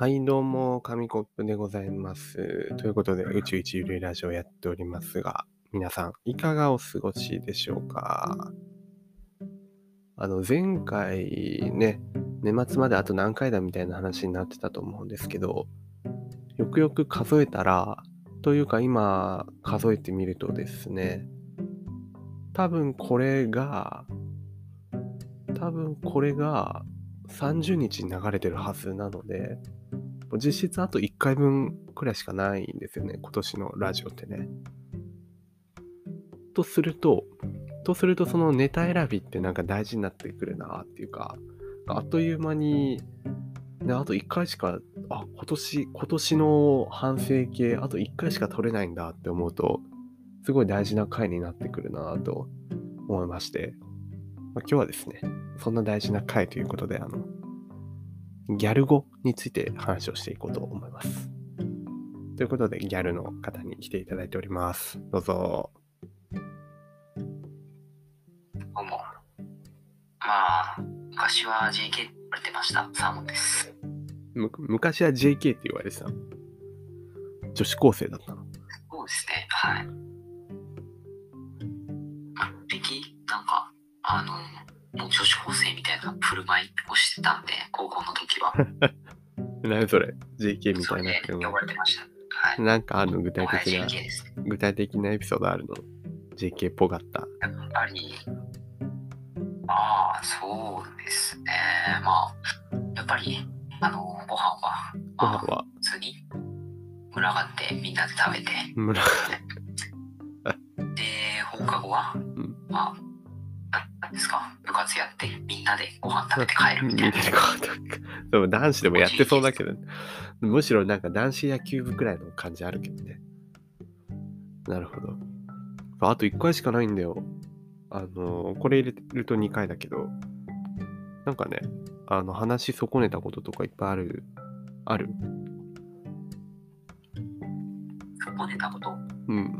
はい、どうも、紙コップでございます。ということで、宇宙一ゆるいラジオやっておりますが、皆さん、いかがお過ごしでしょうか？あの、前回ね、年末まであと何回だみたいな話になってたと思うんですけど、よくよく数えたら、というか今、数えてみるとですね、多分これが、多分これが30日に流れてるはずなので、実質あと1回分くらいしかないんですよね、今年のラジオってね。とすると、とするとそのネタ選びってなんか大事になってくるなっていうか、あっという間に、ね、あと1回しか、あ、今年、今年の反省系、あと1回しか取れないんだって思うと、すごい大事な回になってくるなと思いまして、まあ、今日はですね、そんな大事な回ということで、あの、ギャル語について話をしていこうと思います。ということで、ギャルの方に来ていただいております。どうぞ。どうも。まあ、昔は JK って言われてました。サーモンです。む昔は JK って言われてたの？女子高生だったの？そうですね。はい。まあ、的なんか、あの、もう女子高生みたいな振る舞いをしてたんで、高校の時は。何それ ?JK みたいな呼ばれてました。はい。なんかあるの具体的な。具体的なエピソードあるの ?JK っぽかった。やっぱり、ああ、そうですね。まあ、やっぱり、あの、ご飯は、まあ、ご飯は？普通に、群がってみんなで食べて、村で、放課後は、んまあ、なでご飯食べて帰るみたいな。でも男子でもやってそうだけど、むしろなんか男子野球部くらいの感じあるけどね。なるほど。あと1回しかないんだよ。あの、これ入れると2回だけど、なんかね、あの、話し損ねたこととかいっぱいある、ある？そこでたこと、うん。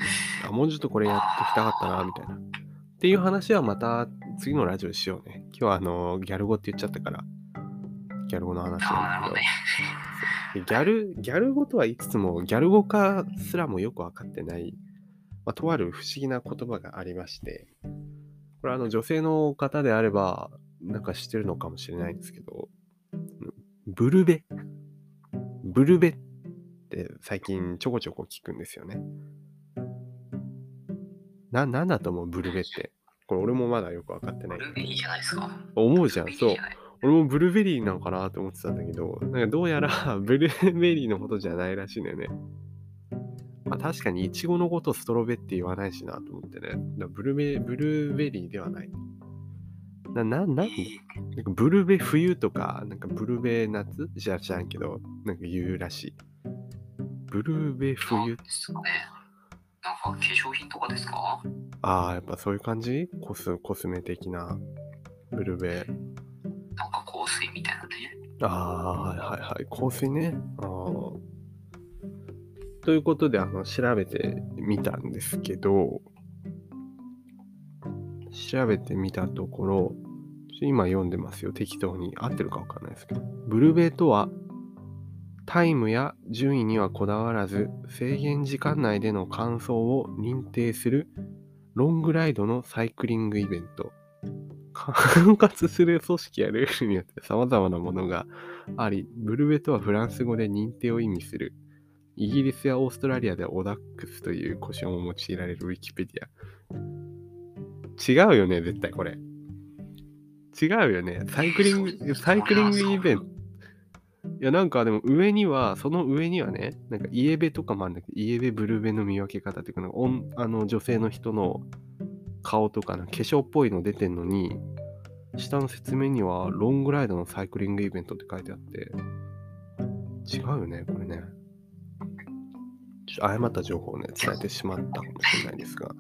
あ、もうちょっとこれやってきたかったな、みたいな。っていう話はまた次のラジオでしようね。今日はあの、ギャル語って言っちゃったから、ギャル語の話ななんだけど。。ギャル、ギャル語とは言いつつも、ギャル語化すらもよくわかってない、まあ、とある不思議な言葉がありまして、これあの女性の方であれば、なんか知ってるのかもしれないんですけど、ブルベ。ブルベって最近ちょこちょこ聞くんですよね。な、なんだと思うブルベって。これ俺もまだよくわかってない。ブルーベリーじゃないですか。思うじゃん、そう俺もブルーベリーなのかなと思ってたんだけど、なんかどうやらブルーベリーのことじゃないらしいんだよね。まあ確かにイチゴのことをストロベって言わないしなと思ってね。だブルベブルーベリーではない。な、な、なんなんかブルベ冬とか、なんかブルベ夏？じゃ知らんけど、なんか言うらしい。ブルベなん冬ですかね。なんか化粧品とかですかああ、やっぱそういう感じ？コス、コスメ的な。ブルベ。なんか香水みたいなね。ああ、はいはいはい。香水ね。あーということで、あの、調べてみたんですけど、調べてみたところ、今読んでますよ。適当に。合ってるかわかんないですけど。ブルベとは、タイムや順位にはこだわらず、制限時間内での完走を認定するロングライドのサイクリングイベント。管轄する組織やルールによって様々なものがあり、ブルベとはフランス語で認定を意味する。イギリスやオーストラリアでオダックスという故障を用いられるウィキペディア。違うよね、絶対これ。違うよね。サイクリング、サイクリングイベント。いや、なんかでも上には、その上にはね、なんかイエベとかもあるんだけど、イエベ、ブルベの見分け方っていうか、なんかおんあの女性の人の顔とか、なんか化粧っぽいの出てんのに、下の説明には、ロングライドのサイクリングイベントって書いてあって、違うよね、これね。ちょっと誤った情報をね、伝えてしまったかもしれないですが。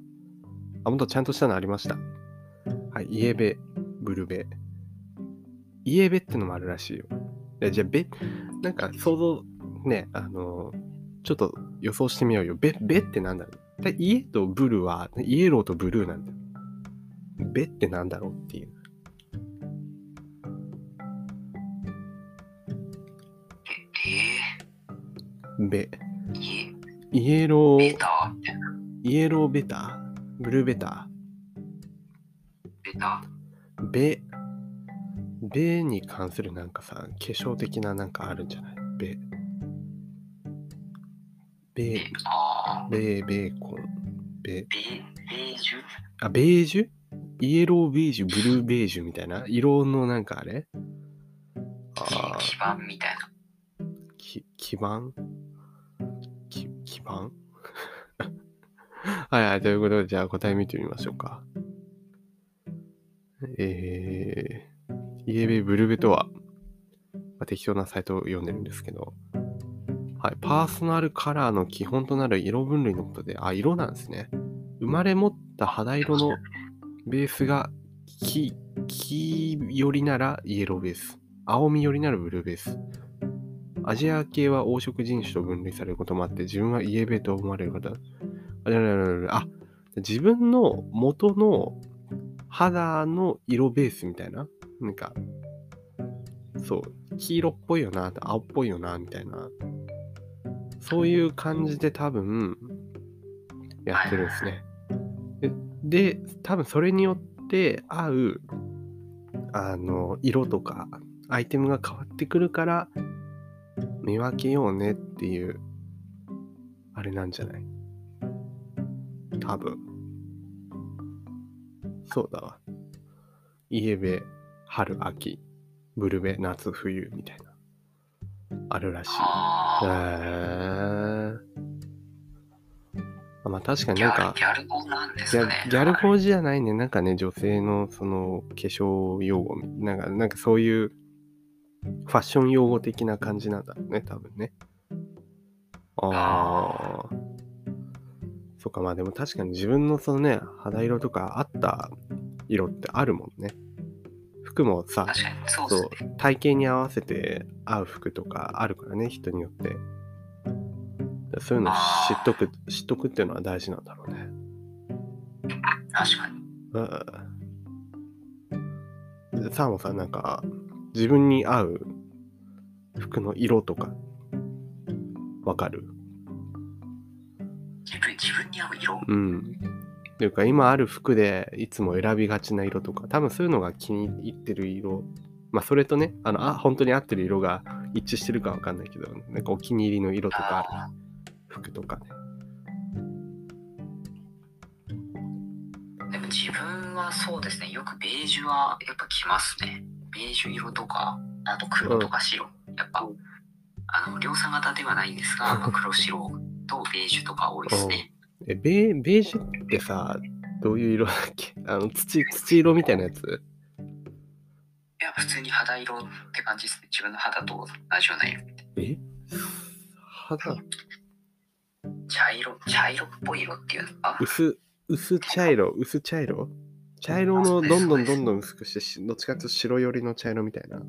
あ、もっとちゃんとしたのありました。はい、イエベ、ブルベ。イエベってのもあるらしいよ。えじゃあ、ベ、なんか想像、ね、あのちょっと予想してみようよ。ベ、ベってなんだろう？でイエとブルは、イエローとブルーなんだよ。ベってなんだろう？っていう。えベ。イイエロー？イエローベタブルー？ベタベタベ、ベに関するなんかさ、化粧的ななんかあるんじゃない？ベ。ベベ、あーベ、ベーコン、ベ、ベ、ベージュあ、ベージュ？イエローベージュ、ブルーベージュみたいな？色のなんかあれ？あ基板みたいな。基盤き基盤 はいはい、ということで、じゃあ答え見てみましょうか。えー、イエベブルベとは、まあ、適当なサイトを読んでるんですけど、はい、パーソナルカラーの基本となる色分類のことで、あ、色なんですね。生まれ持った肌色のベースが黄、黄寄りならイエローベース。青み寄りならブルーベース。アジア系は黄色人種と分類されることもあって、自分はイエベと思われる方。あ、じゃああ自分の元の肌の色ベースみたいな。なんか、そう、黄色っぽいよな、青っぽいよな、みたいな。そういう感じで多分、やってるんですね。で、多分それによって合う、あの、色とか、アイテムが変わってくるから、見分けようねっていう、あれなんじゃない？多分。そうだわ。イエベ、春、秋、ブルベ、夏、冬みたいな。あるらしい。へあえー。まあ確かになんか、ギャル語なんですギャかね。ギャル語じゃないね。なんかね、女性のその化粧用語、なんか、なんかそういうファッション用語的な感じなんだろうね、多分ね。ああ。そっか、まあでも確かに自分のそのね、肌色とか合った色ってあるもんね。服もさ、そう。体型に合わせて合う服とかあるからね、人によって。そういうの知っとく、知っとくっていうのは大事なんだろうね。確かに。うん。サーモンさん、なんか、自分に合う服の色とか、わかる？自分自分に合う色？うん。っていうか、今ある服でいつも選びがちな色とか、多分そういうのが気に入ってる色。まあ、それとね、あの、あ、本当に合ってる色が一致してるかわかんないけど、なんかお気に入りの色とかあるあ服とかね。ーでも自分はそうですね。よくベージュはやっぱ着ますね。ベージュ色とか、あと黒とか白。やっぱ、あの、量産型ではないんですが、まあ黒白とベージュとか多いですね。え、ベーベージュってさ、どういう色だっけ？あの、土、土色みたいなやつ？いや、普通に肌色って感じですね。自分の肌と同じような色。え？肌？茶色、茶色っぽい色っていうのか薄、薄茶色？薄茶色？茶色のどんどんどんどん薄くしてし、どっちかというと白寄りの茶色みたいな。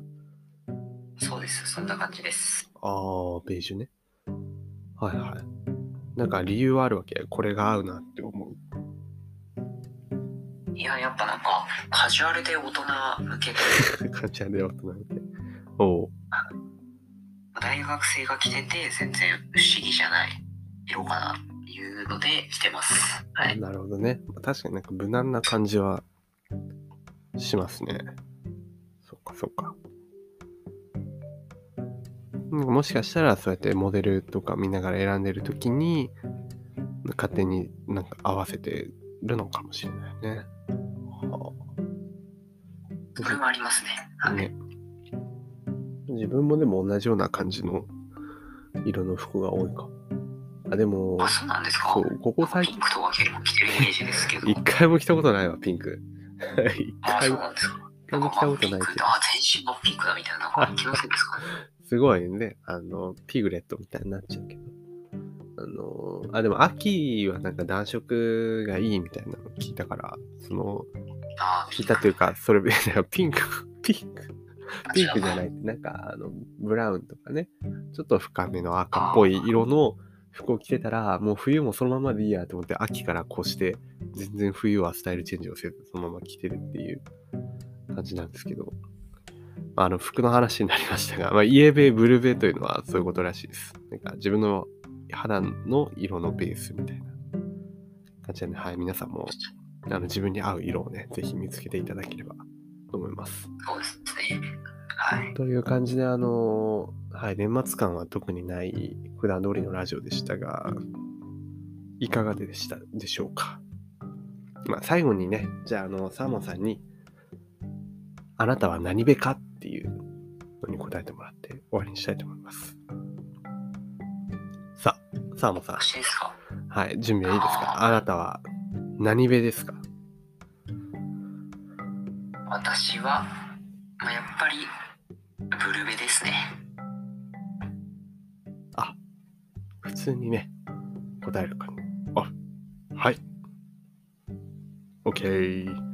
そうです。そんな感じです。ああ、ベージュね。はいはい。なんか理由はあるわけ？これが合うなって思う。いや、やっぱなんか、カジュアルで大人向けで、感じで大人みたい。おう大学生が着てて全然不思議じゃない色かなっていうので着てます。はい。なるほどね。確かになんか無難な感じはしますね。そっかそっか。なんかもしかしたらそうやってモデルとか見ながら選んでる時に勝手になんか合わせてるのかもしれないね。はそれもありますね。はい。あね。自分もでも同じような感じの色の服が多いか。あ、でも、あ、そうなんですかそう、ここ最近ピン、クとか結構着てるイメージですけど。一回も着たことないわ、ピンク。一あ、回も。一回も着たことないけど。あ、全身のピンクだみたいな、気のせいですかね。すごいね、あの、ピグレットみたいになっちゃうけど。あの、あ、でも秋はなんか暖色がいいみたいなの聞いたから、その、あ聞いたというか、それ、ピンク、ピンク、ピンクじゃい。ない。って、な。んか、あの、ブラウンとかね、ちょっと深めの赤っぽい色の服を着てたら、もう冬もそのままでいいやと思って、秋から越して、全然冬はスタイルチェンジをせず、そのまま着てるっていう感じなんですけど、まあ、あの、服の話になりましたが、まあ、イエベ、ブルベというのはそういうことらしいです。なんか、自分の肌の色のベースみたいな感じでね、はい、皆さんもあの自分に合う色をね、ぜひ見つけていただければと思います。そうですね。はい。という感じで、あの、はい、年末感は特にない普段通りのラジオでしたが、いかがでしたでしょうか？まあ、最後にね、じゃあ、あの、サーモンさんに、あなたは何べかっていうのに答えてもらって終わりにしたいと思います。さあ、サーモンさん、はい、準備はいいですか？あなたは何べですか？私は、まあ、やっぱり、ブルベですね。あ、普通にね、答えるかあ、はい。OK。